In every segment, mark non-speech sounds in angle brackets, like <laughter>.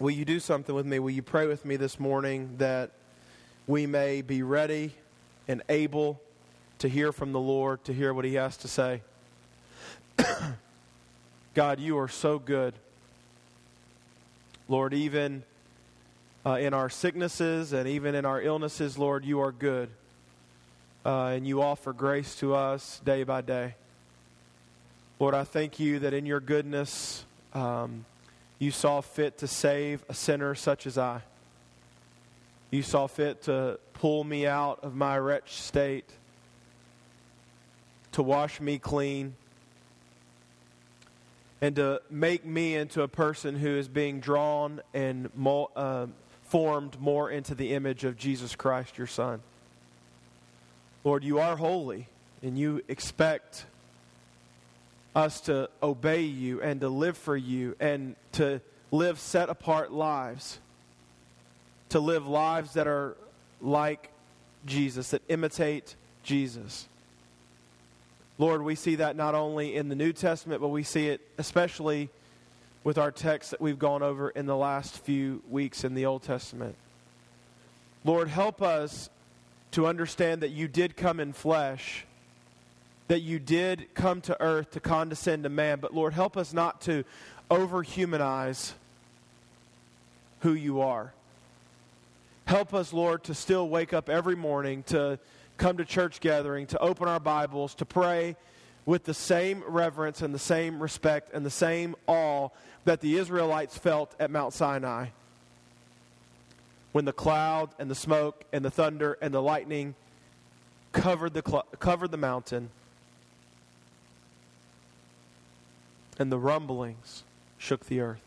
will you do something with me? Will you pray with me this morning that we may be ready and able to hear from the Lord, to hear what He has to say? <clears throat> God, you are so good. Lord, even uh, in our sicknesses and even in our illnesses, Lord, you are good. Uh, and you offer grace to us day by day. Lord, I thank you that in your goodness, um, you saw fit to save a sinner such as I. You saw fit to pull me out of my wretched state, to wash me clean, and to make me into a person who is being drawn and uh, formed more into the image of Jesus Christ, your Son. Lord, you are holy, and you expect us to obey you and to live for you and to live set apart lives, to live lives that are like Jesus, that imitate Jesus. Lord, we see that not only in the New Testament, but we see it especially with our text that we've gone over in the last few weeks in the Old Testament. Lord, help us to understand that you did come in flesh that you did come to earth to condescend to man. But Lord, help us not to overhumanize who you are. Help us, Lord, to still wake up every morning, to come to church gathering, to open our Bibles, to pray with the same reverence and the same respect and the same awe that the Israelites felt at Mount Sinai. When the cloud and the smoke and the thunder and the lightning covered the, cl- covered the mountain and the rumblings shook the earth.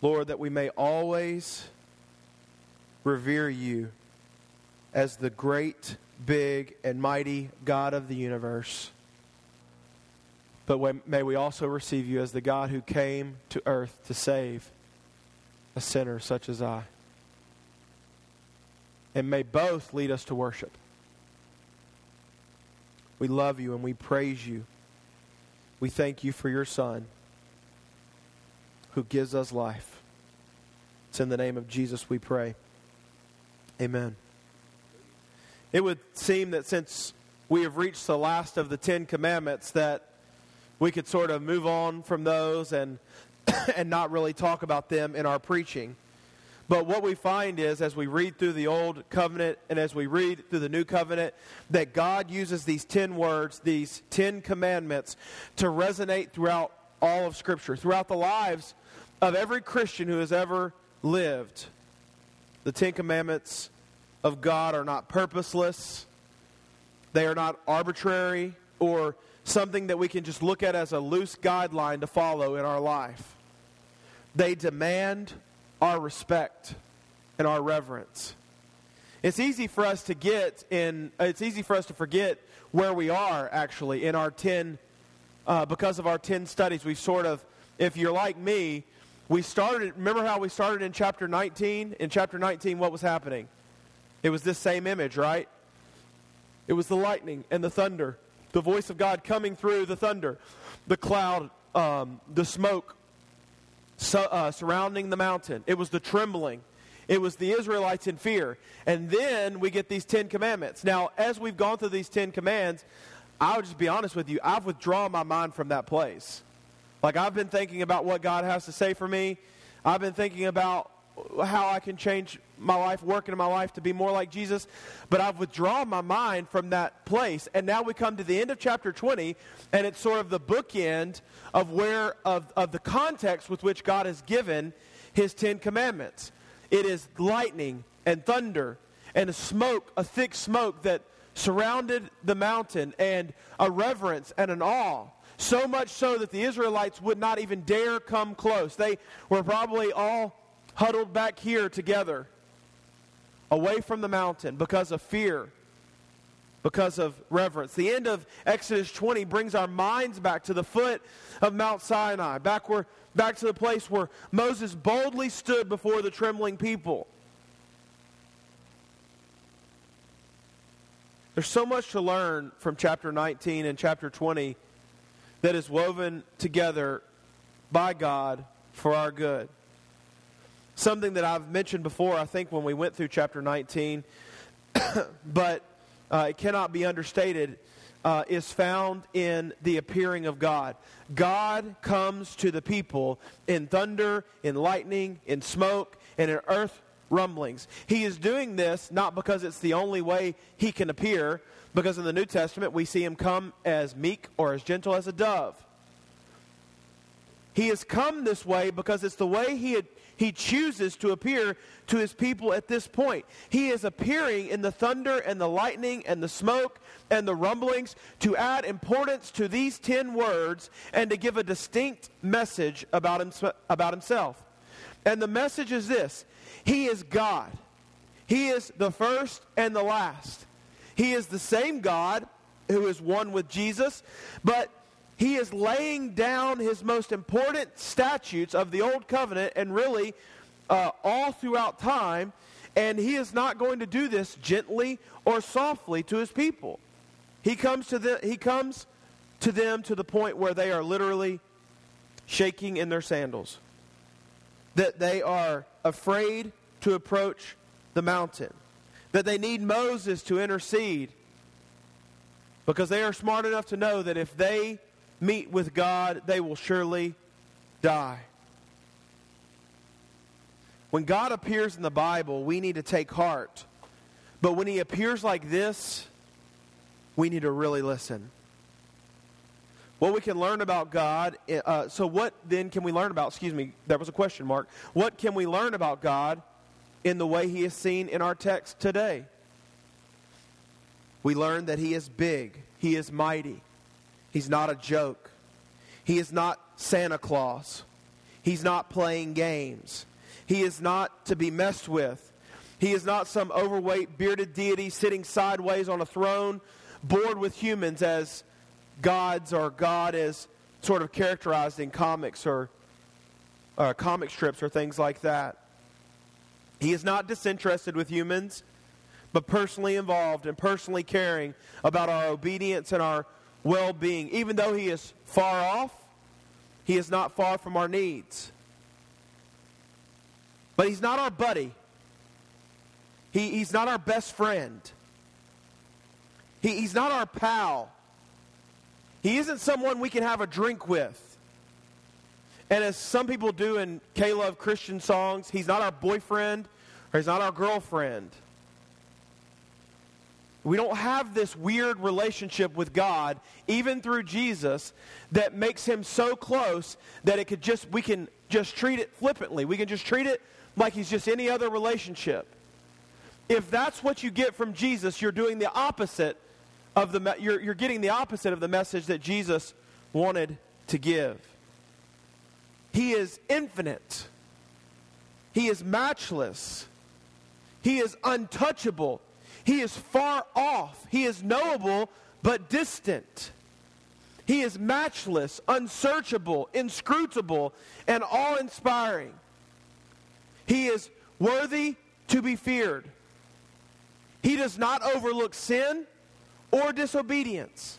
Lord, that we may always revere you as the great, big, and mighty God of the universe. But may we also receive you as the God who came to earth to save a sinner such as I. And may both lead us to worship. We love you and we praise you. We thank you for your Son who gives us life. It's in the name of Jesus we pray. Amen. It would seem that since we have reached the last of the Ten Commandments, that we could sort of move on from those and, <coughs> and not really talk about them in our preaching. But what we find is, as we read through the Old Covenant and as we read through the New Covenant, that God uses these 10 words, these 10 commandments, to resonate throughout all of Scripture, throughout the lives of every Christian who has ever lived. The Ten Commandments of God are not purposeless, they are not arbitrary or something that we can just look at as a loose guideline to follow in our life. They demand our respect and our reverence. It's easy for us to get in, it's easy for us to forget where we are actually in our 10, uh, because of our 10 studies. We've sort of, if you're like me, we started, remember how we started in chapter 19? In chapter 19, what was happening? It was this same image, right? It was the lightning and the thunder, the voice of God coming through the thunder, the cloud, um, the smoke uh, surrounding the mountain. It was the trembling. It was the Israelites in fear. And then we get these Ten Commandments. Now, as we've gone through these Ten Commands, I'll just be honest with you, I've withdrawn my mind from that place. Like, I've been thinking about what God has to say for me. I've been thinking about how I can change my life, work in my life to be more like Jesus. But I've withdrawn my mind from that place. And now we come to the end of chapter 20, and it's sort of the bookend of where, of, of the context with which God has given his Ten Commandments. It is lightning and thunder and a smoke, a thick smoke that surrounded the mountain, and a reverence and an awe. So much so that the Israelites would not even dare come close. They were probably all huddled back here together, away from the mountain because of fear, because of reverence. The end of Exodus 20 brings our minds back to the foot of Mount Sinai, back, where, back to the place where Moses boldly stood before the trembling people. There's so much to learn from chapter 19 and chapter 20 that is woven together by God for our good. Something that I've mentioned before, I think, when we went through chapter 19, <coughs> but uh, it cannot be understated, uh, is found in the appearing of God. God comes to the people in thunder, in lightning, in smoke, and in earth rumblings. He is doing this not because it's the only way he can appear, because in the New Testament we see him come as meek or as gentle as a dove. He has come this way because it's the way he, had, he chooses to appear to his people at this point. He is appearing in the thunder and the lightning and the smoke and the rumblings to add importance to these ten words and to give a distinct message about, him, about himself. And the message is this He is God, He is the first and the last. He is the same God who is one with Jesus, but he is laying down his most important statutes of the Old Covenant and really uh, all throughout time, and he is not going to do this gently or softly to his people. He comes to, the, he comes to them to the point where they are literally shaking in their sandals, that they are afraid to approach the mountain, that they need Moses to intercede. Because they are smart enough to know that if they meet with God, they will surely die. When God appears in the Bible, we need to take heart. But when he appears like this, we need to really listen. What we can learn about God, eh, uh, so what then can we learn about, excuse me, that was a question mark. What can we learn about God in the way he is seen in our text today? We learn that he is big, he is mighty, He's not a joke. He is not Santa Claus. He's not playing games. He is not to be messed with. He is not some overweight, bearded deity sitting sideways on a throne, bored with humans as gods or God is sort of characterized in comics or uh, comic strips or things like that. He is not disinterested with humans, but personally involved and personally caring about our obedience and our well being. Even though He is far off, He is not far from our needs. But He's not our buddy, he, He's not our best friend, he, He's not our pal. He isn't someone we can have a drink with. And as some people do in K Love Christian songs, He's not our boyfriend or He's not our girlfriend. We don't have this weird relationship with God, even through Jesus, that makes him so close that it could just we can just treat it flippantly. We can just treat it like he's just any other relationship. If that's what you get from Jesus, you're doing the opposite of the you're, you're getting the opposite of the message that Jesus wanted to give. He is infinite. He is matchless. He is untouchable. He is far off. He is knowable but distant. He is matchless, unsearchable, inscrutable, and awe inspiring. He is worthy to be feared. He does not overlook sin or disobedience.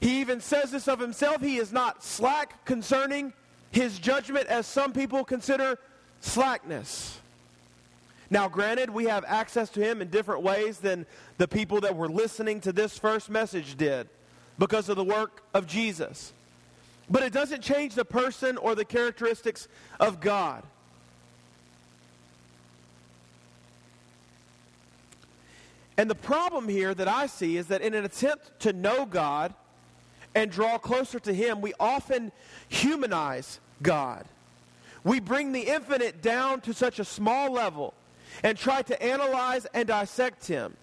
He even says this of himself. He is not slack concerning his judgment, as some people consider slackness. Now, granted, we have access to him in different ways than the people that were listening to this first message did because of the work of Jesus. But it doesn't change the person or the characteristics of God. And the problem here that I see is that in an attempt to know God and draw closer to Him, we often humanize God. We bring the infinite down to such a small level and try to analyze and dissect him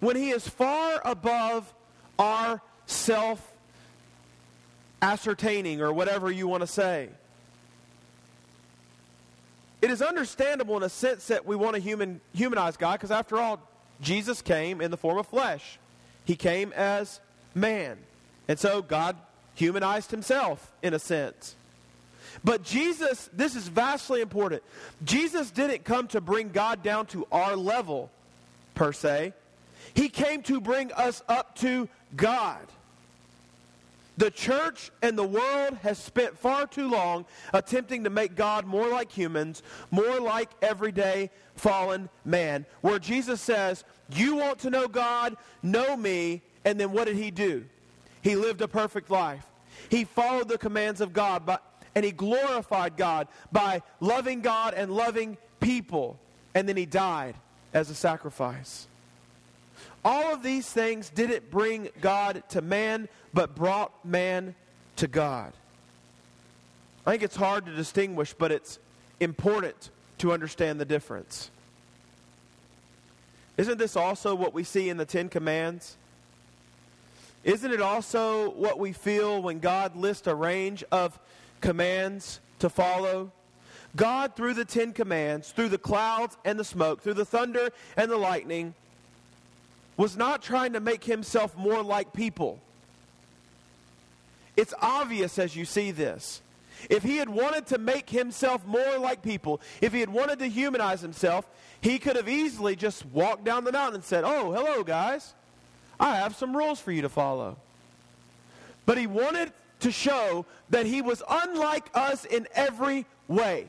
when he is far above our self ascertaining or whatever you want to say. It is understandable in a sense that we want to human, humanize God because, after all, Jesus came in the form of flesh. He came as man. And so God humanized himself in a sense. But Jesus, this is vastly important. Jesus didn't come to bring God down to our level, per se. He came to bring us up to God. The church and the world has spent far too long attempting to make God more like humans, more like everyday fallen man. Where Jesus says, You want to know God? Know me. And then what did he do? He lived a perfect life. He followed the commands of God, by, and he glorified God by loving God and loving people. And then he died as a sacrifice. All of these things didn't bring God to man, but brought man to God. I think it's hard to distinguish, but it's important to understand the difference. Isn't this also what we see in the Ten Commands? Isn't it also what we feel when God lists a range of commands to follow? God, through the Ten Commands, through the clouds and the smoke, through the thunder and the lightning, was not trying to make himself more like people. It's obvious as you see this. If he had wanted to make himself more like people, if he had wanted to humanize himself, he could have easily just walked down the mountain and said, Oh, hello, guys. I have some rules for you to follow. But he wanted to show that he was unlike us in every way.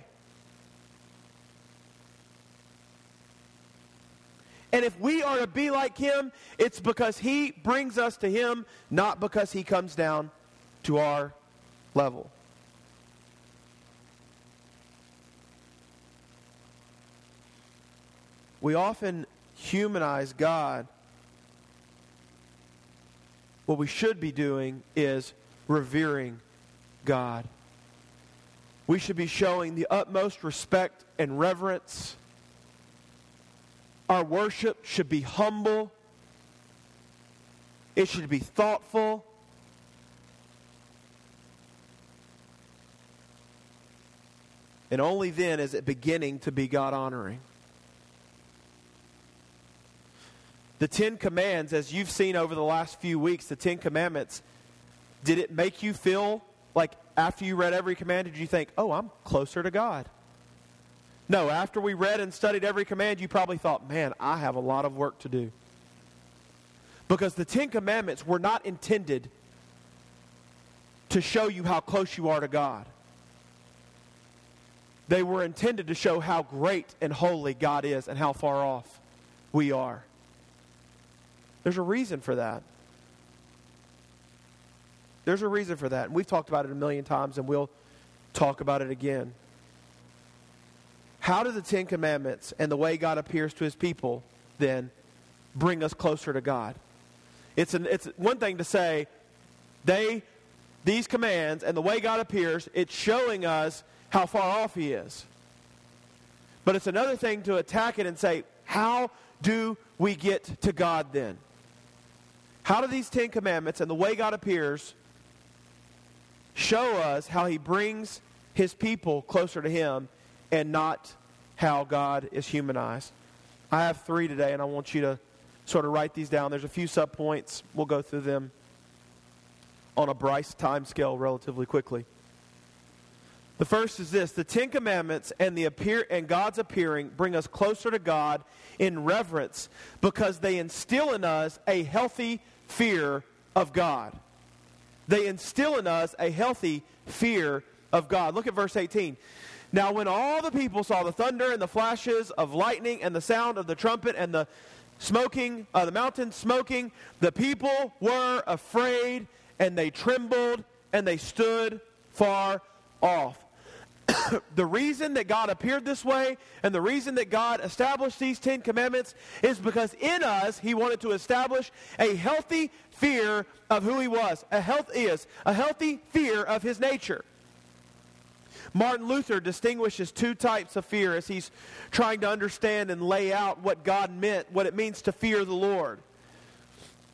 And if we are to be like him, it's because he brings us to him, not because he comes down to our level. We often humanize God. What we should be doing is revering God. We should be showing the utmost respect and reverence our worship should be humble, it should be thoughtful. And only then is it beginning to be God honoring. The Ten Commands, as you've seen over the last few weeks, the Ten Commandments, did it make you feel like after you read every command, did you think, oh, I'm closer to God? No, after we read and studied every command, you probably thought, man, I have a lot of work to do. Because the Ten Commandments were not intended to show you how close you are to God. They were intended to show how great and holy God is and how far off we are. There's a reason for that. There's a reason for that. And we've talked about it a million times, and we'll talk about it again. How do the Ten Commandments and the way God appears to his people then bring us closer to God? It's, an, it's one thing to say, they, these commands and the way God appears, it's showing us how far off he is. But it's another thing to attack it and say, how do we get to God then? How do these Ten Commandments and the way God appears show us how he brings his people closer to him and not how God is humanized. I have three today, and I want you to sort of write these down. There's a few subpoints. We'll go through them on a Brice time scale relatively quickly. The first is this the Ten Commandments and, the appear, and God's appearing bring us closer to God in reverence because they instill in us a healthy fear of God. They instill in us a healthy fear of God. Look at verse 18. Now, when all the people saw the thunder and the flashes of lightning and the sound of the trumpet and the smoking, uh, the mountain smoking, the people were afraid and they trembled and they stood far off. <coughs> the reason that God appeared this way and the reason that God established these Ten Commandments is because in us He wanted to establish a healthy fear of who He was. A health is a healthy fear of His nature. Martin Luther distinguishes two types of fear as he's trying to understand and lay out what God meant, what it means to fear the Lord.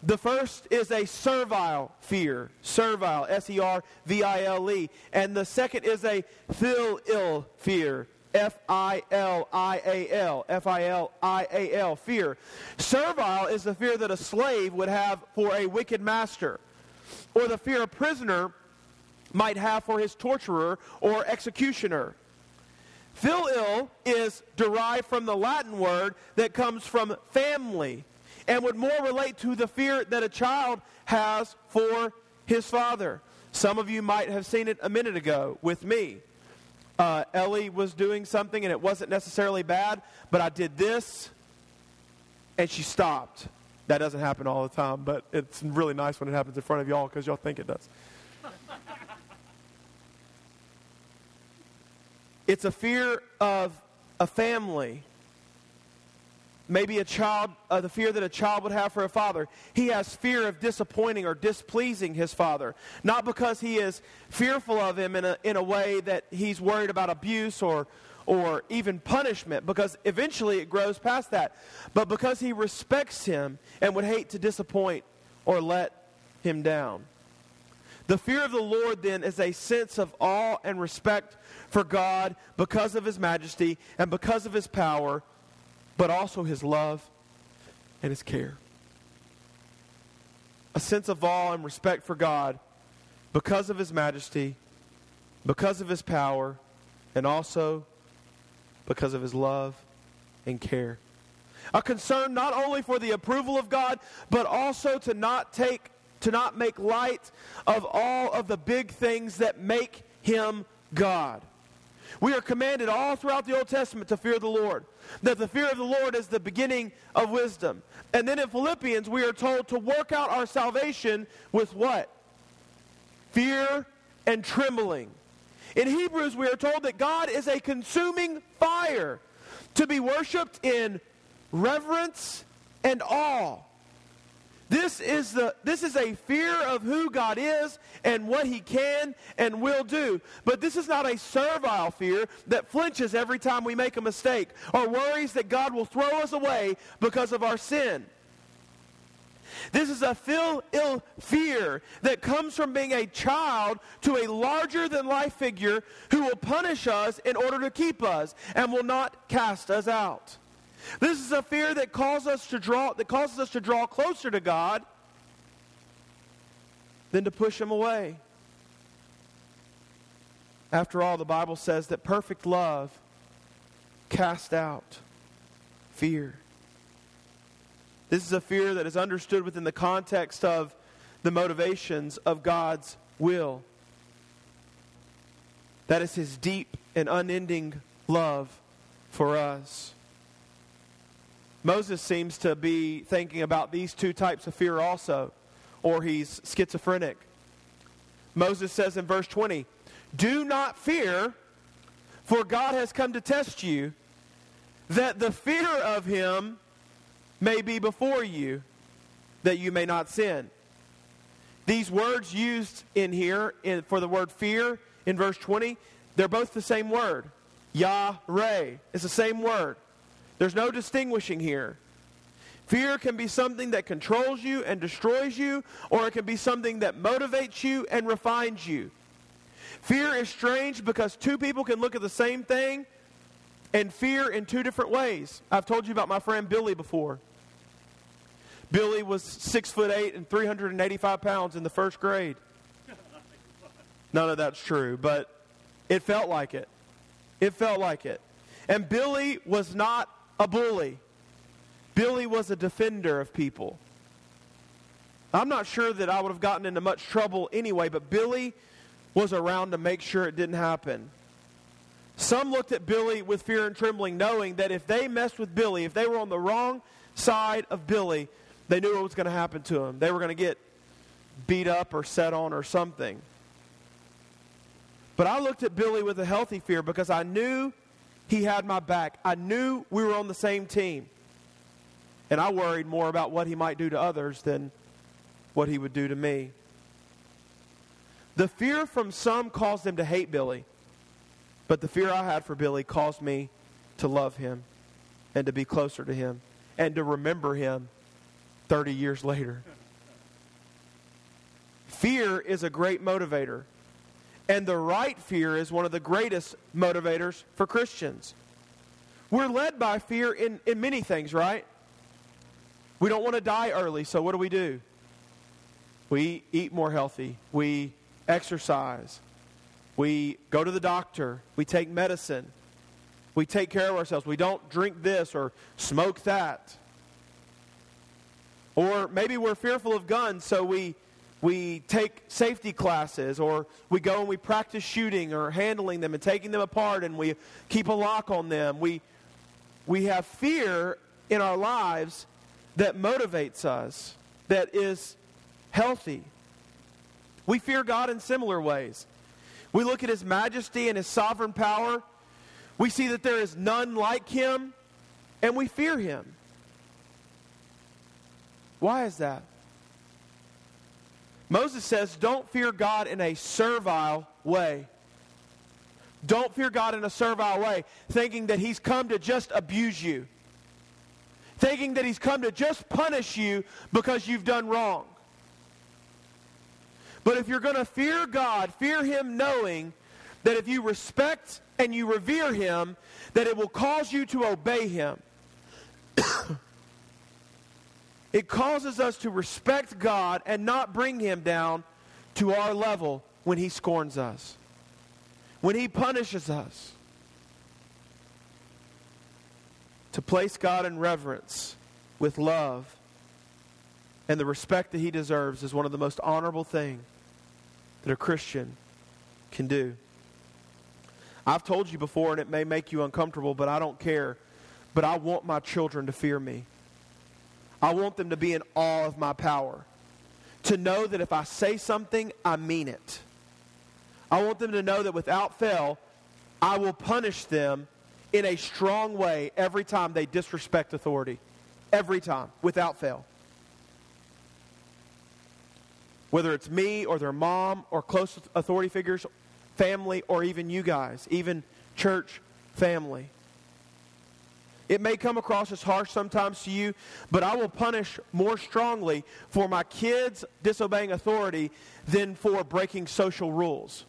The first is a servile fear, servile, S E R V I L E. And the second is a filial fear, F I L I A L, F I L I A L, fear. Servile is the fear that a slave would have for a wicked master, or the fear a prisoner might have for his torturer or executioner. Filial is derived from the Latin word that comes from family and would more relate to the fear that a child has for his father. Some of you might have seen it a minute ago with me. Uh, Ellie was doing something and it wasn't necessarily bad, but I did this and she stopped. That doesn't happen all the time, but it's really nice when it happens in front of y'all because y'all think it does. it's a fear of a family maybe a child, uh, the fear that a child would have for a father. He has fear of disappointing or displeasing his father. Not because he is fearful of him in a, in a way that he's worried about abuse or, or even punishment, because eventually it grows past that, but because he respects him and would hate to disappoint or let him down. The fear of the Lord, then, is a sense of awe and respect for God because of his majesty and because of his power but also his love and his care. A sense of awe and respect for God because of his majesty, because of his power, and also because of his love and care. A concern not only for the approval of God, but also to not take to not make light of all of the big things that make him God. We are commanded all throughout the Old Testament to fear the Lord. That the fear of the Lord is the beginning of wisdom. And then in Philippians, we are told to work out our salvation with what? Fear and trembling. In Hebrews, we are told that God is a consuming fire to be worshiped in reverence and awe. This is, the, this is a fear of who God is and what he can and will do. But this is not a servile fear that flinches every time we make a mistake or worries that God will throw us away because of our sin. This is a filial fear that comes from being a child to a larger than life figure who will punish us in order to keep us and will not cast us out. This is a fear that causes us to draw that causes us to draw closer to God than to push him away. After all, the Bible says that perfect love casts out fear. This is a fear that is understood within the context of the motivations of God's will. That is his deep and unending love for us. Moses seems to be thinking about these two types of fear also, or he's schizophrenic. Moses says in verse 20, Do not fear, for God has come to test you, that the fear of him may be before you, that you may not sin. These words used in here in, for the word fear in verse 20, they're both the same word. Yah-Re. It's the same word. There's no distinguishing here. Fear can be something that controls you and destroys you, or it can be something that motivates you and refines you. Fear is strange because two people can look at the same thing and fear in two different ways. I've told you about my friend Billy before. Billy was six foot eight and 385 pounds in the first grade. None of that's true, but it felt like it. It felt like it. And Billy was not a bully. Billy was a defender of people. I'm not sure that I would have gotten into much trouble anyway, but Billy was around to make sure it didn't happen. Some looked at Billy with fear and trembling, knowing that if they messed with Billy, if they were on the wrong side of Billy, they knew what was going to happen to him. They were going to get beat up or set on or something. But I looked at Billy with a healthy fear because I knew he had my back. I knew we were on the same team. And I worried more about what he might do to others than what he would do to me. The fear from some caused them to hate Billy, but the fear I had for Billy caused me to love him and to be closer to him and to remember him 30 years later. Fear is a great motivator. And the right fear is one of the greatest motivators for Christians. We're led by fear in, in many things, right? We don't want to die early, so what do we do? We eat more healthy. We exercise. We go to the doctor. We take medicine. We take care of ourselves. We don't drink this or smoke that. Or maybe we're fearful of guns, so we we take safety classes, or we go and we practice shooting or handling them and taking them apart, and we keep a lock on them. We, we have fear in our lives that motivates us, that is healthy. We fear God in similar ways. We look at His majesty and His sovereign power. We see that there is none like Him, and we fear Him. Why is that? Moses says, Don't fear God in a servile way. Don't fear God in a servile way, thinking that He's come to just abuse you, thinking that He's come to just punish you because you've done wrong. But if you're going to fear God, fear Him knowing that if you respect and you revere Him, that it will cause you to obey Him. <coughs> It causes us to respect God and not bring him down to our level when he scorns us, when he punishes us. To place God in reverence with love and the respect that he deserves is one of the most honorable things that a Christian can do. I've told you before, and it may make you uncomfortable, but I don't care. But I want my children to fear me. I want them to be in awe of my power. To know that if I say something, I mean it. I want them to know that without fail, I will punish them in a strong way every time they disrespect authority. Every time, without fail. Whether it's me or their mom or close authority figures, family, or even you guys, even church family. It may come across as harsh sometimes to you, but I will punish more strongly for my kids disobeying authority than for breaking social rules.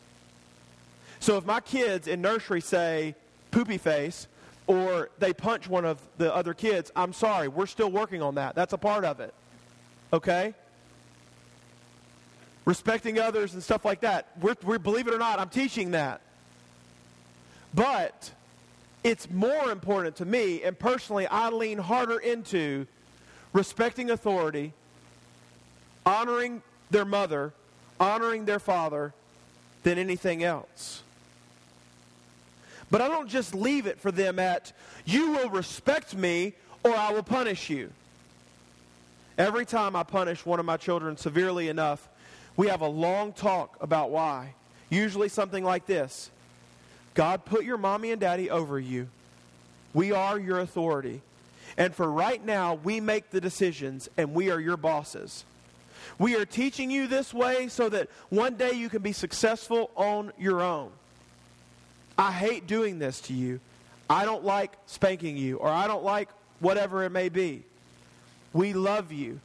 So if my kids in nursery say poopy face or they punch one of the other kids, I'm sorry, we're still working on that. That's a part of it. Okay? Respecting others and stuff like that. We're, we're believe it or not, I'm teaching that. But it's more important to me, and personally, I lean harder into respecting authority, honoring their mother, honoring their father, than anything else. But I don't just leave it for them at, you will respect me or I will punish you. Every time I punish one of my children severely enough, we have a long talk about why. Usually something like this God put your mommy and daddy over you. We are your authority. And for right now, we make the decisions and we are your bosses. We are teaching you this way so that one day you can be successful on your own. I hate doing this to you. I don't like spanking you, or I don't like whatever it may be. We love you.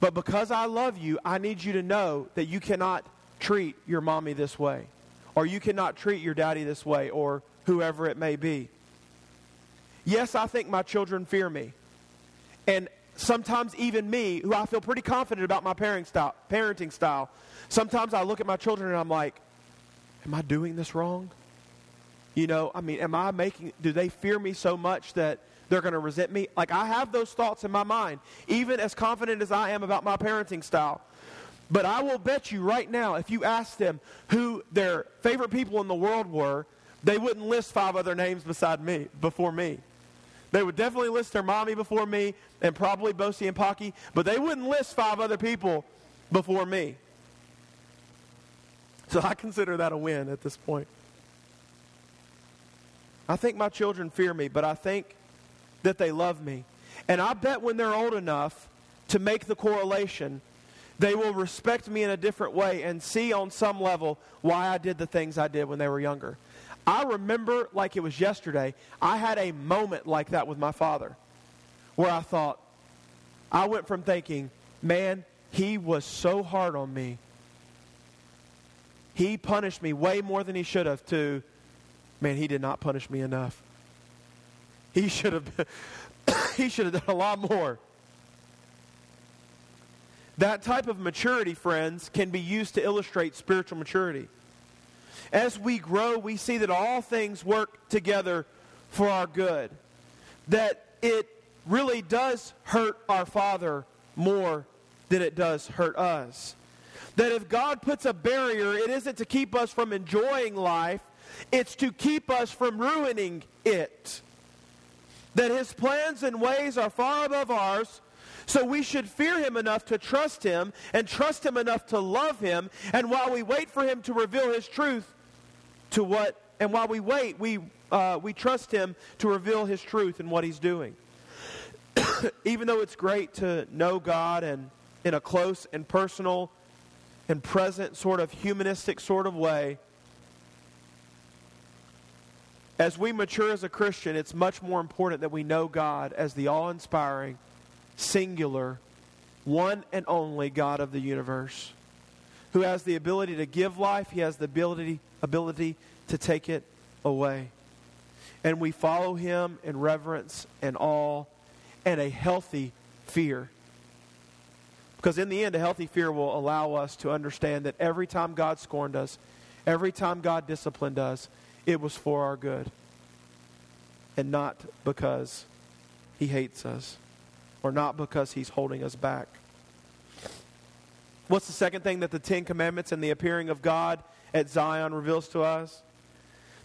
But because I love you, I need you to know that you cannot treat your mommy this way or you cannot treat your daddy this way, or whoever it may be. Yes, I think my children fear me. And sometimes even me, who I feel pretty confident about my parenting style, sometimes I look at my children and I'm like, am I doing this wrong? You know, I mean, am I making, do they fear me so much that they're going to resent me? Like, I have those thoughts in my mind, even as confident as I am about my parenting style. But I will bet you right now, if you asked them who their favorite people in the world were, they wouldn't list five other names beside me, before me. They would definitely list their mommy before me and probably Bosie and Pocky, but they wouldn't list five other people before me. So I consider that a win at this point. I think my children fear me, but I think that they love me. And I bet when they're old enough to make the correlation, they will respect me in a different way and see on some level why I did the things I did when they were younger. I remember like it was yesterday, I had a moment like that with my father where I thought, I went from thinking, man, he was so hard on me. He punished me way more than he should have, to, man, he did not punish me enough. He should have, <coughs> he should have done a lot more. That type of maturity, friends, can be used to illustrate spiritual maturity. As we grow, we see that all things work together for our good. That it really does hurt our Father more than it does hurt us. That if God puts a barrier, it isn't to keep us from enjoying life, it's to keep us from ruining it. That his plans and ways are far above ours, so we should fear him enough to trust him and trust him enough to love him. And while we wait for him to reveal his truth to what, and while we wait, we, uh, we trust him to reveal his truth and what he's doing. <coughs> Even though it's great to know God and in a close and personal and present sort of humanistic sort of way, as we mature as a Christian, it's much more important that we know God as the all inspiring, singular, one and only God of the universe, who has the ability to give life, He has the ability, ability to take it away. And we follow Him in reverence and awe and a healthy fear. Because in the end, a healthy fear will allow us to understand that every time God scorned us, every time God disciplined us, it was for our good and not because he hates us or not because he's holding us back. What's the second thing that the Ten Commandments and the appearing of God at Zion reveals to us?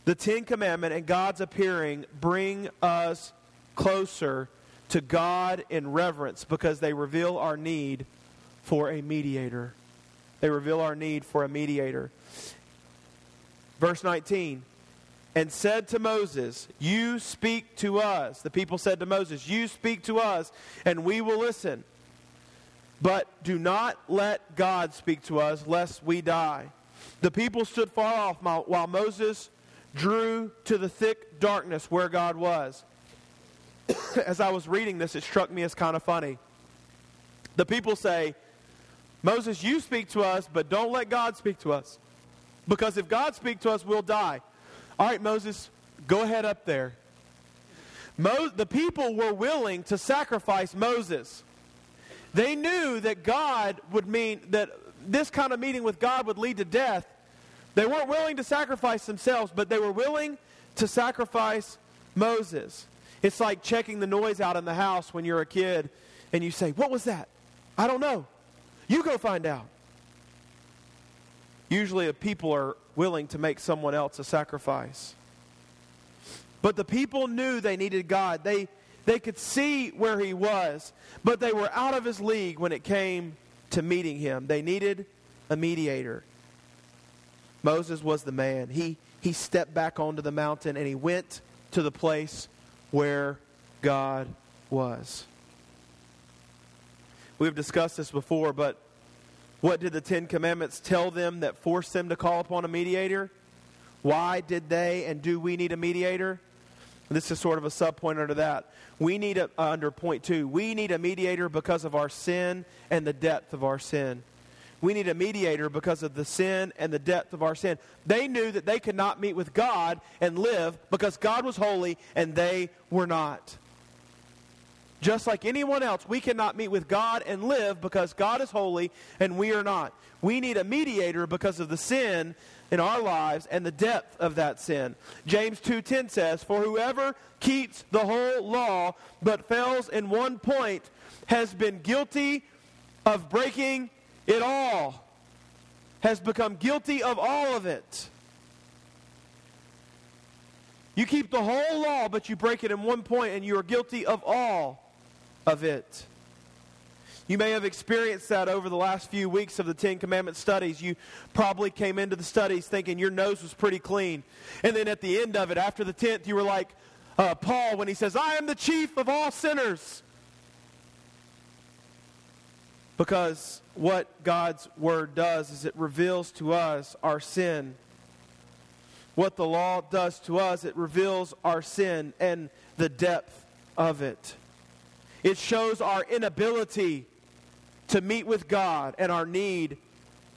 The Ten Commandment and God's appearing bring us closer to God in reverence because they reveal our need for a mediator. They reveal our need for a mediator. Verse 19 and said to Moses, You speak to us. The people said to Moses, You speak to us, and we will listen. But do not let God speak to us, lest we die. The people stood far off while Moses drew to the thick darkness where God was. <coughs> as I was reading this, it struck me as kind of funny. The people say, Moses, you speak to us, but don't let God speak to us. Because if God speaks to us, we'll die. All right, Moses, go ahead up there. Mo- the people were willing to sacrifice Moses. They knew that God would mean that this kind of meeting with God would lead to death. They weren't willing to sacrifice themselves, but they were willing to sacrifice Moses. It's like checking the noise out in the house when you're a kid and you say, What was that? I don't know. You go find out. Usually, if people are willing to make someone else a sacrifice. But the people knew they needed God. They, they could see where he was, but they were out of his league when it came to meeting him. They needed a mediator. Moses was the man. He, he stepped back onto the mountain and he went to the place where God was. We've discussed this before, but what did the Ten Commandments tell them that forced them to call upon a mediator? Why did they and do we need a mediator? This is sort of a subpoint under that. We need a, uh, under point two, we need a mediator because of our sin and the depth of our sin. We need a mediator because of the sin and the depth of our sin. They knew that they could not meet with God and live because God was holy and they were not. Just like anyone else, we cannot meet with God and live because God is holy and we are not. We need a mediator because of the sin in our lives and the depth of that sin. James 2:10 says, "For whoever keeps the whole law but fails in one point has been guilty of breaking it all." Has become guilty of all of it. You keep the whole law, but you break it in one point, and you are guilty of all of it. You may have experienced that over the last few weeks of the Ten Commandment studies. You probably came into the studies thinking your nose was pretty clean. And then at the end of it, after the tenth, you were like uh, Paul when he says, I am the chief of all sinners. Because what God's Word does is it reveals to us our sin. What the law does to us, it reveals our sin and the depth of it. It shows our inability to meet with God and our need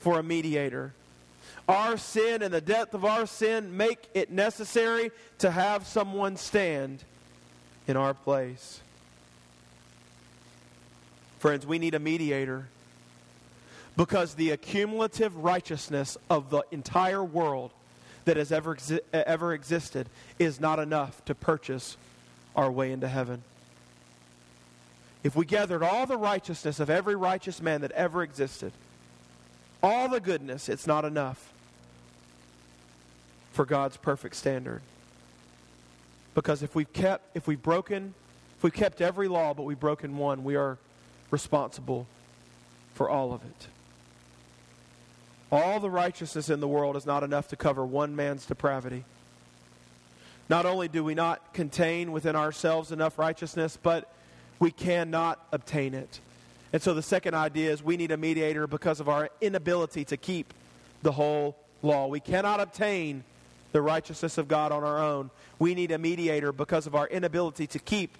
for a mediator. Our sin and the depth of our sin make it necessary to have someone stand in our place. Friends, we need a mediator because the accumulative righteousness of the entire world that has ever, ever existed is not enough to purchase our way into heaven if we gathered all the righteousness of every righteous man that ever existed, all the goodness, it's not enough for God's perfect standard. Because if we've kept, if we've broken, if we've kept every law but we've broken one, we are responsible for all of it. All the righteousness in the world is not enough to cover one man's depravity. Not only do we not contain within ourselves enough righteousness, but we cannot obtain it. And so the second idea is we need a mediator because of our inability to keep the whole law. We cannot obtain the righteousness of God on our own. We need a mediator because of our inability to keep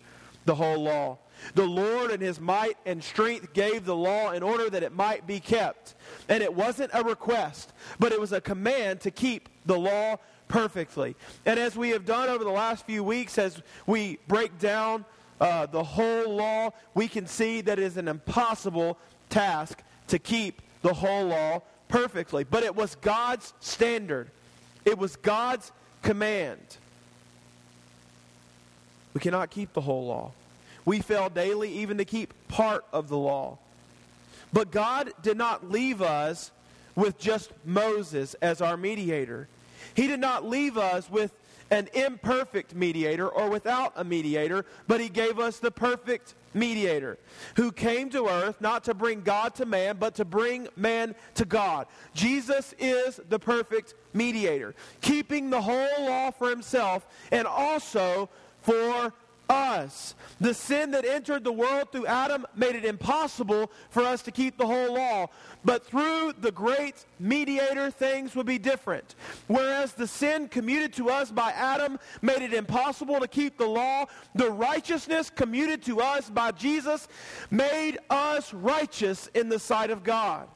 the whole law. The Lord in his might and strength gave the law in order that it might be kept. And it wasn't a request, but it was a command to keep the law perfectly. And as we have done over the last few weeks, as we break down uh, the whole law, we can see that it is an impossible task to keep the whole law perfectly. But it was God's standard, it was God's command. We cannot keep the whole law. We fail daily even to keep part of the law. But God did not leave us with just Moses as our mediator. He did not leave us with an imperfect mediator or without a mediator, but he gave us the perfect mediator who came to earth not to bring God to man, but to bring man to God. Jesus is the perfect mediator, keeping the whole law for himself and also for us. The sin that entered the world through Adam made it impossible for us to keep the whole law. But through the great mediator, things would be different. Whereas the sin commuted to us by Adam made it impossible to keep the law, the righteousness commuted to us by Jesus made us righteous in the sight of God.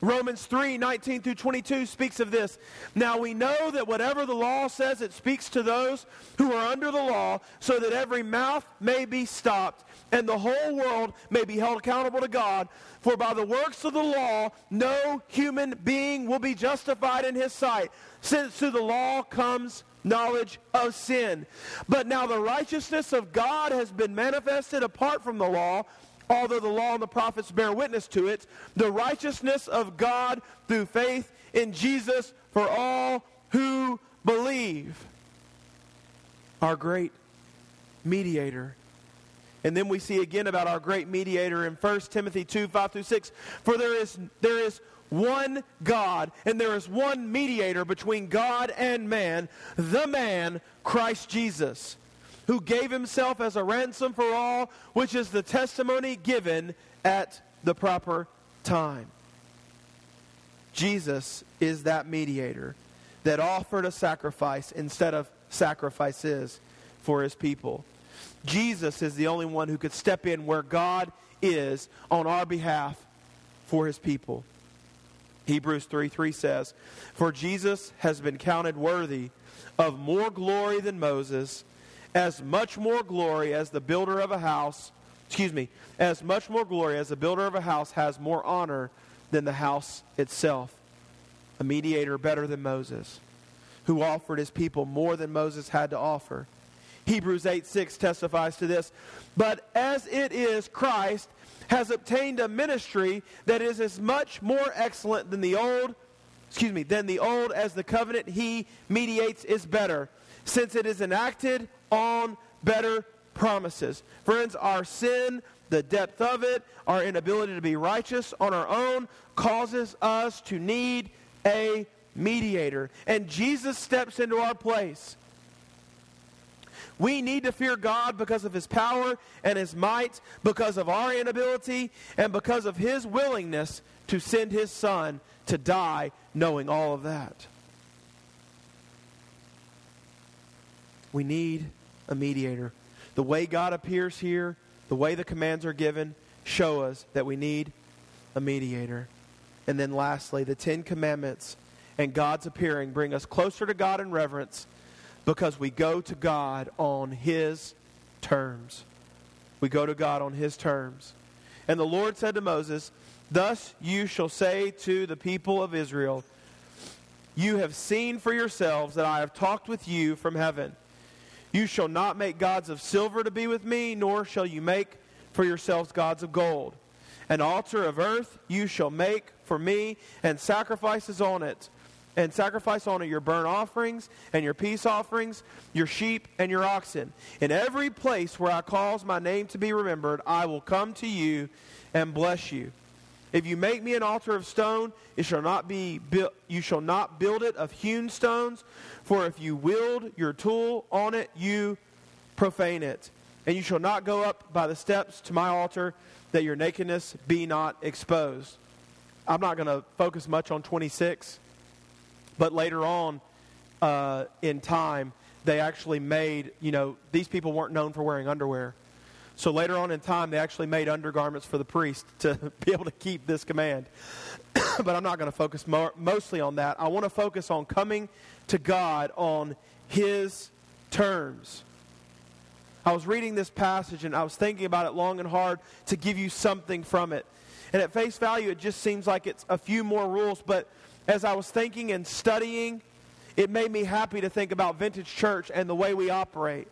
Romans 3 19 through 22 speaks of this. Now we know that whatever the law says, it speaks to those who are under the law, so that every mouth may be stopped and the whole world may be held accountable to God. For by the works of the law, no human being will be justified in his sight, since through the law comes knowledge of sin. But now the righteousness of God has been manifested apart from the law although the law and the prophets bear witness to it, the righteousness of God through faith in Jesus for all who believe. Our great mediator. And then we see again about our great mediator in 1 Timothy 2 5 through 6. For there is, there is one God, and there is one mediator between God and man, the man, Christ Jesus who gave himself as a ransom for all, which is the testimony given at the proper time. Jesus is that mediator that offered a sacrifice instead of sacrifices for his people. Jesus is the only one who could step in where God is on our behalf for his people. Hebrews 3 3 says, For Jesus has been counted worthy of more glory than Moses as much more glory as the builder of a house, excuse me, as much more glory as the builder of a house has more honor than the house itself. A mediator better than Moses, who offered his people more than Moses had to offer. Hebrews 8 6 testifies to this. But as it is, Christ has obtained a ministry that is as much more excellent than the old, excuse me, than the old as the covenant he mediates is better, since it is enacted on better promises. Friends, our sin, the depth of it, our inability to be righteous on our own causes us to need a mediator. And Jesus steps into our place. We need to fear God because of his power and his might, because of our inability, and because of his willingness to send his son to die, knowing all of that. We need a mediator. The way God appears here, the way the commands are given, show us that we need a mediator. And then lastly, the Ten Commandments and God's appearing bring us closer to God in reverence because we go to God on His terms. We go to God on His terms. And the Lord said to Moses, Thus you shall say to the people of Israel, You have seen for yourselves that I have talked with you from heaven. You shall not make gods of silver to be with me, nor shall you make for yourselves gods of gold. An altar of earth you shall make for me, and sacrifices on it. And sacrifice on it your burnt offerings and your peace offerings, your sheep and your oxen. In every place where I cause my name to be remembered, I will come to you and bless you. If you make me an altar of stone, it shall not be built, you shall not build it of hewn stones, for if you wield your tool on it, you profane it. And you shall not go up by the steps to my altar, that your nakedness be not exposed. I'm not going to focus much on 26, but later on uh, in time, they actually made, you know, these people weren't known for wearing underwear. So later on in time, they actually made undergarments for the priest to <laughs> be able to keep this command. <coughs> but I'm not going to focus more, mostly on that. I want to focus on coming to God on His terms. I was reading this passage and I was thinking about it long and hard to give you something from it. And at face value, it just seems like it's a few more rules. But as I was thinking and studying, it made me happy to think about Vintage Church and the way we operate.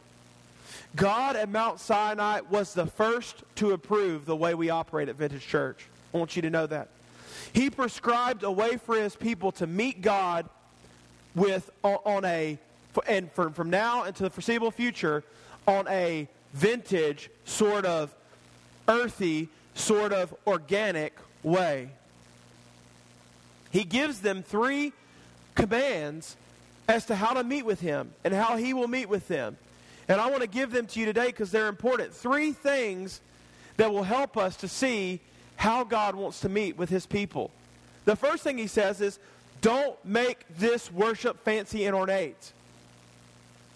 God at Mount Sinai was the first to approve the way we operate at Vintage Church. I want you to know that. He prescribed a way for his people to meet God with on a and from, from now into the foreseeable future on a vintage sort of earthy sort of organic way. He gives them three commands as to how to meet with him and how he will meet with them. And I want to give them to you today because they're important. Three things that will help us to see how God wants to meet with his people. The first thing he says is, don't make this worship fancy and ornate.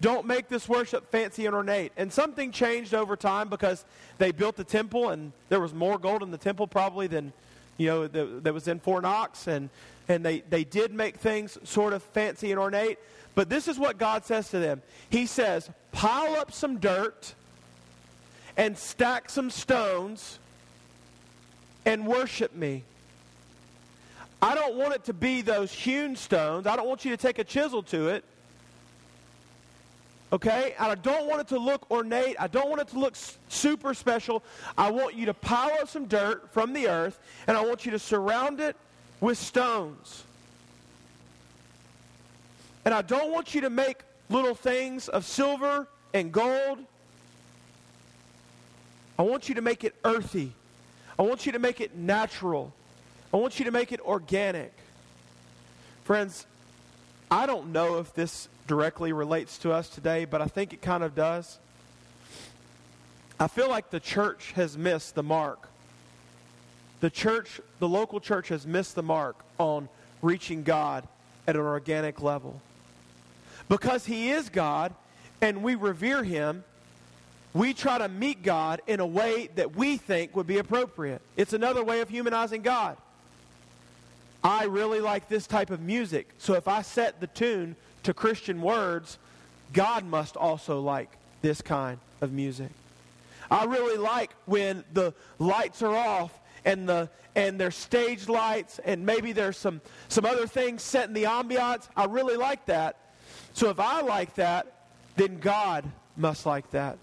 Don't make this worship fancy and ornate. And something changed over time because they built the temple and there was more gold in the temple probably than, you know, that, that was in Fort Knox. And, and they, they did make things sort of fancy and ornate. But this is what God says to them. He says, pile up some dirt and stack some stones and worship me. I don't want it to be those hewn stones. I don't want you to take a chisel to it. Okay? I don't want it to look ornate. I don't want it to look super special. I want you to pile up some dirt from the earth, and I want you to surround it with stones. And I don't want you to make little things of silver and gold. I want you to make it earthy. I want you to make it natural. I want you to make it organic. Friends, I don't know if this directly relates to us today, but I think it kind of does. I feel like the church has missed the mark. The church, the local church has missed the mark on reaching God at an organic level. Because He is God and we revere Him, we try to meet God in a way that we think would be appropriate. It's another way of humanizing God. I really like this type of music, so if I set the tune to Christian words, God must also like this kind of music. I really like when the lights are off and the and there's stage lights and maybe there's some some other things set in the ambiance. I really like that so if I like that, then God must like that.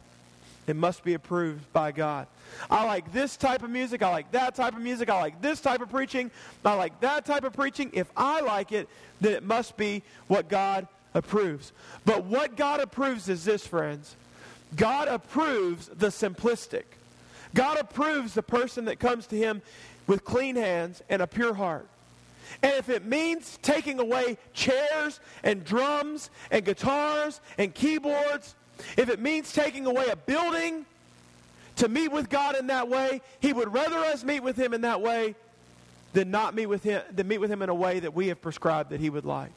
It must be approved by God. I like this type of music. I like that type of music. I like this type of preaching. I like that type of preaching. If I like it, then it must be what God approves. But what God approves is this, friends. God approves the simplistic. God approves the person that comes to him with clean hands and a pure heart. And if it means taking away chairs and drums and guitars and keyboards, if it means taking away a building to meet with God in that way, he would rather us meet with him in that way than not meet with him than meet with him in a way that we have prescribed that he would like.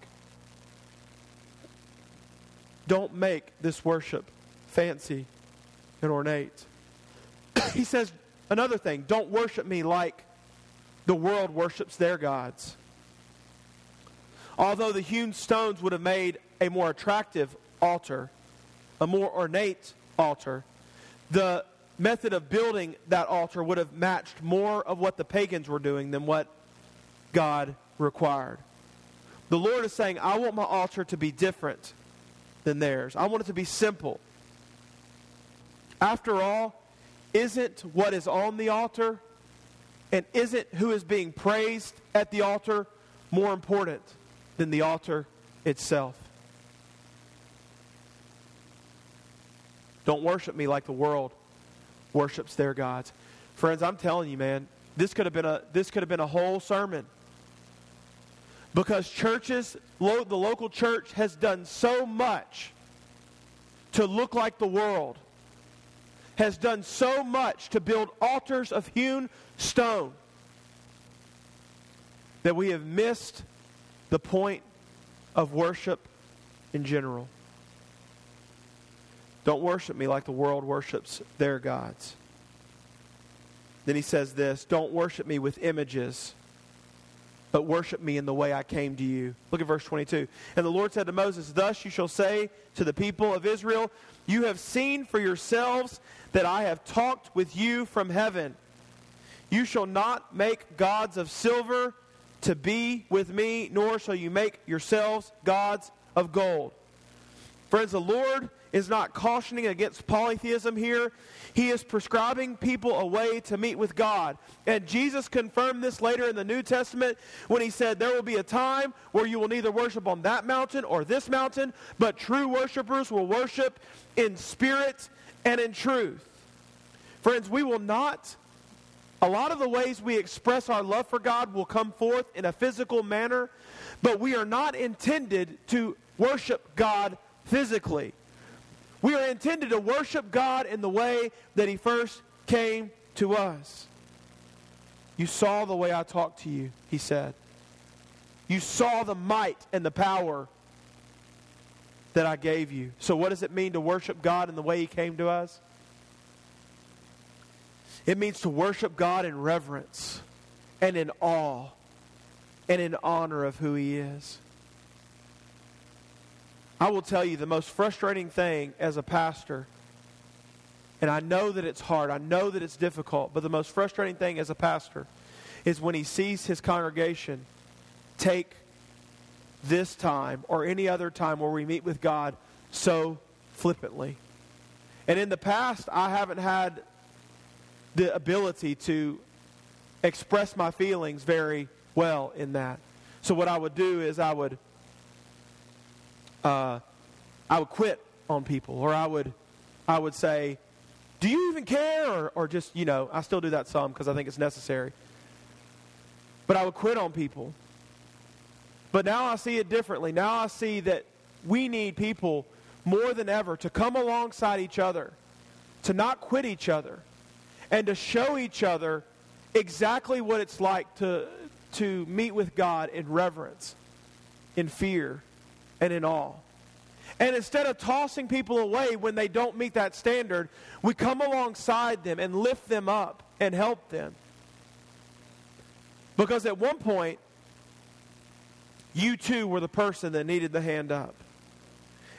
Don't make this worship fancy and ornate. <coughs> he says another thing, don't worship me like the world worships their gods. Although the hewn stones would have made a more attractive altar, a more ornate altar, the method of building that altar would have matched more of what the pagans were doing than what God required. The Lord is saying, I want my altar to be different than theirs. I want it to be simple. After all, isn't what is on the altar And isn't who is being praised at the altar more important than the altar itself? Don't worship me like the world worships their gods. Friends, I'm telling you, man, this could have been a this could have been a whole sermon. Because churches, lo, the local church has done so much to look like the world. Has done so much to build altars of hewn stone that we have missed the point of worship in general. Don't worship me like the world worships their gods. Then he says this Don't worship me with images, but worship me in the way I came to you. Look at verse 22. And the Lord said to Moses, Thus you shall say to the people of Israel, You have seen for yourselves that I have talked with you from heaven. You shall not make gods of silver to be with me, nor shall you make yourselves gods of gold. Friends, the Lord is not cautioning against polytheism here. He is prescribing people a way to meet with God. And Jesus confirmed this later in the New Testament when he said, There will be a time where you will neither worship on that mountain or this mountain, but true worshipers will worship in spirit and in truth. Friends, we will not a lot of the ways we express our love for God will come forth in a physical manner, but we are not intended to worship God physically. We are intended to worship God in the way that He first came to us. You saw the way I talked to you, He said. You saw the might and the power that I gave you. So, what does it mean to worship God in the way He came to us? It means to worship God in reverence and in awe and in honor of who He is. I will tell you the most frustrating thing as a pastor, and I know that it's hard, I know that it's difficult, but the most frustrating thing as a pastor is when he sees his congregation take this time or any other time where we meet with God so flippantly. And in the past, I haven't had the ability to express my feelings very well in that. So what I would do is I would uh, I would quit on people, or I would I would say, "Do you even care?" Or, or just you know, I still do that some because I think it's necessary. But I would quit on people. But now I see it differently. Now I see that we need people more than ever to come alongside each other, to not quit each other, and to show each other exactly what it's like to, to meet with God in reverence, in fear, and in awe. And instead of tossing people away when they don't meet that standard, we come alongside them and lift them up and help them. Because at one point, you too were the person that needed the hand up.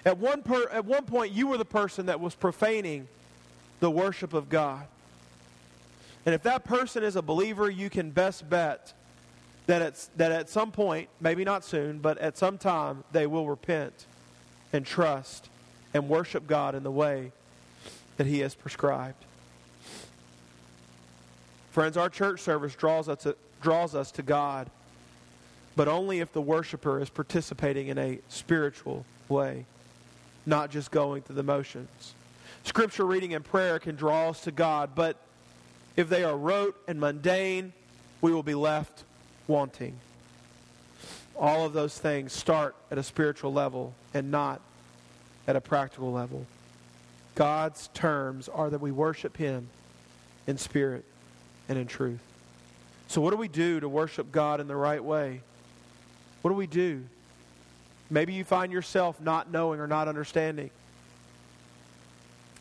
At one, per, at one point, you were the person that was profaning the worship of God. And if that person is a believer, you can best bet that, it's, that at some point, maybe not soon, but at some time, they will repent and trust and worship God in the way that He has prescribed. Friends, our church service draws us to, draws us to God, but only if the worshiper is participating in a spiritual way, not just going through the motions. Scripture reading and prayer can draw us to God, but if they are rote and mundane, we will be left wanting. All of those things start at a spiritual level and not at a practical level. God's terms are that we worship Him in spirit and in truth. So, what do we do to worship God in the right way? What do we do? Maybe you find yourself not knowing or not understanding.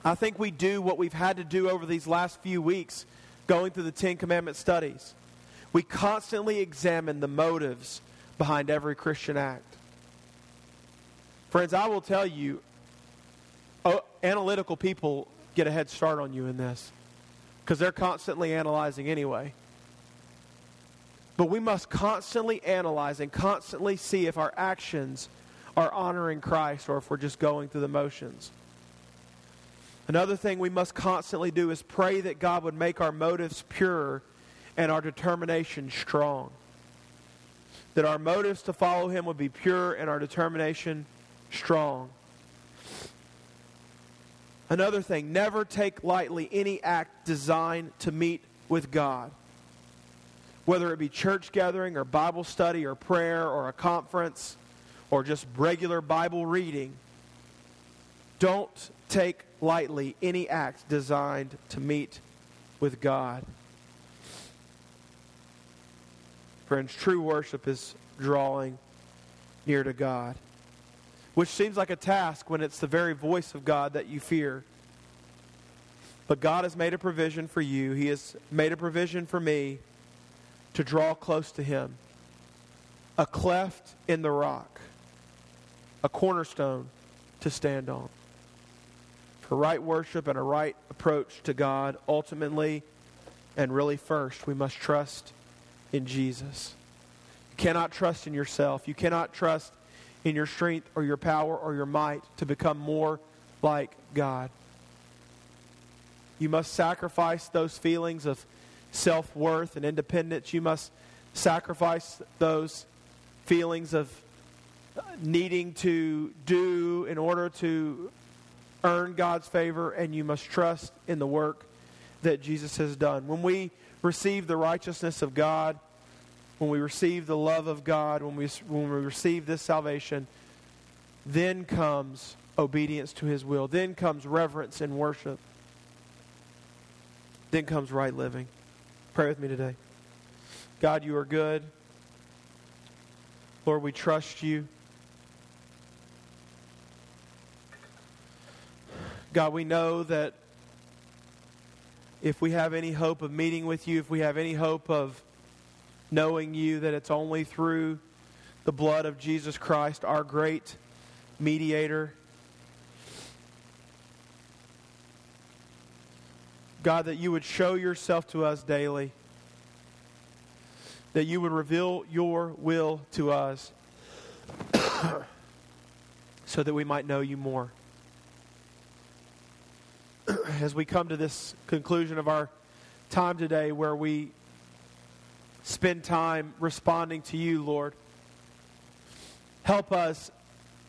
I think we do what we've had to do over these last few weeks going through the Ten Commandment studies, we constantly examine the motives behind every Christian act. Friends, I will tell you, analytical people get a head start on you in this because they're constantly analyzing anyway. But we must constantly analyze and constantly see if our actions are honoring Christ or if we're just going through the motions. Another thing we must constantly do is pray that God would make our motives pure and our determination strong. That our motives to follow him would be pure and our determination strong. Another thing, never take lightly any act designed to meet with God. Whether it be church gathering or Bible study or prayer or a conference or just regular Bible reading, don't take lightly any act designed to meet with God. Friends, true worship is drawing near to God which seems like a task when it's the very voice of God that you fear. But God has made a provision for you. He has made a provision for me to draw close to Him. A cleft in the rock, a cornerstone to stand on. For right worship and a right approach to God, ultimately and really first, we must trust in Jesus. You cannot trust in yourself. You cannot trust in your strength or your power or your might to become more like God. You must sacrifice those feelings of self worth and independence. You must sacrifice those feelings of needing to do in order to earn God's favor, and you must trust in the work that Jesus has done. When we receive the righteousness of God, when we receive the love of God, when we, when we receive this salvation, then comes obedience to His will. Then comes reverence and worship. Then comes right living. Pray with me today. God, you are good. Lord, we trust you. God, we know that if we have any hope of meeting with you, if we have any hope of knowing you that it's only through the blood of Jesus Christ, our great mediator. God, that you would show yourself to us daily, that you would reveal your will to us <coughs> so that we might know you more. <clears throat> As we come to this conclusion of our time today, where we spend time responding to you, Lord. Help us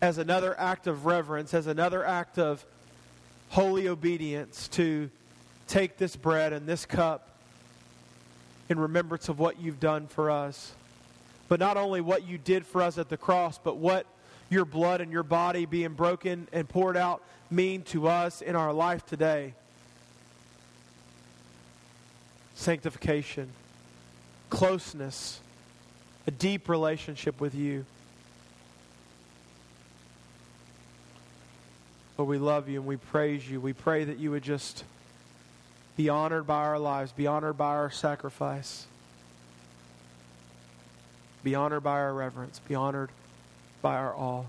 as another act of reverence, as another act of holy obedience to take this bread and this cup in remembrance of what you've done for us. But not only what you did for us at the cross, but what your blood and your body being broken and poured out mean to us in our life today. Sanctification closeness, a deep relationship with you. Lord, we love you and we praise you. We pray that you would just be honored by our lives, be honored by our sacrifice, be honored by our reverence, be honored by our all.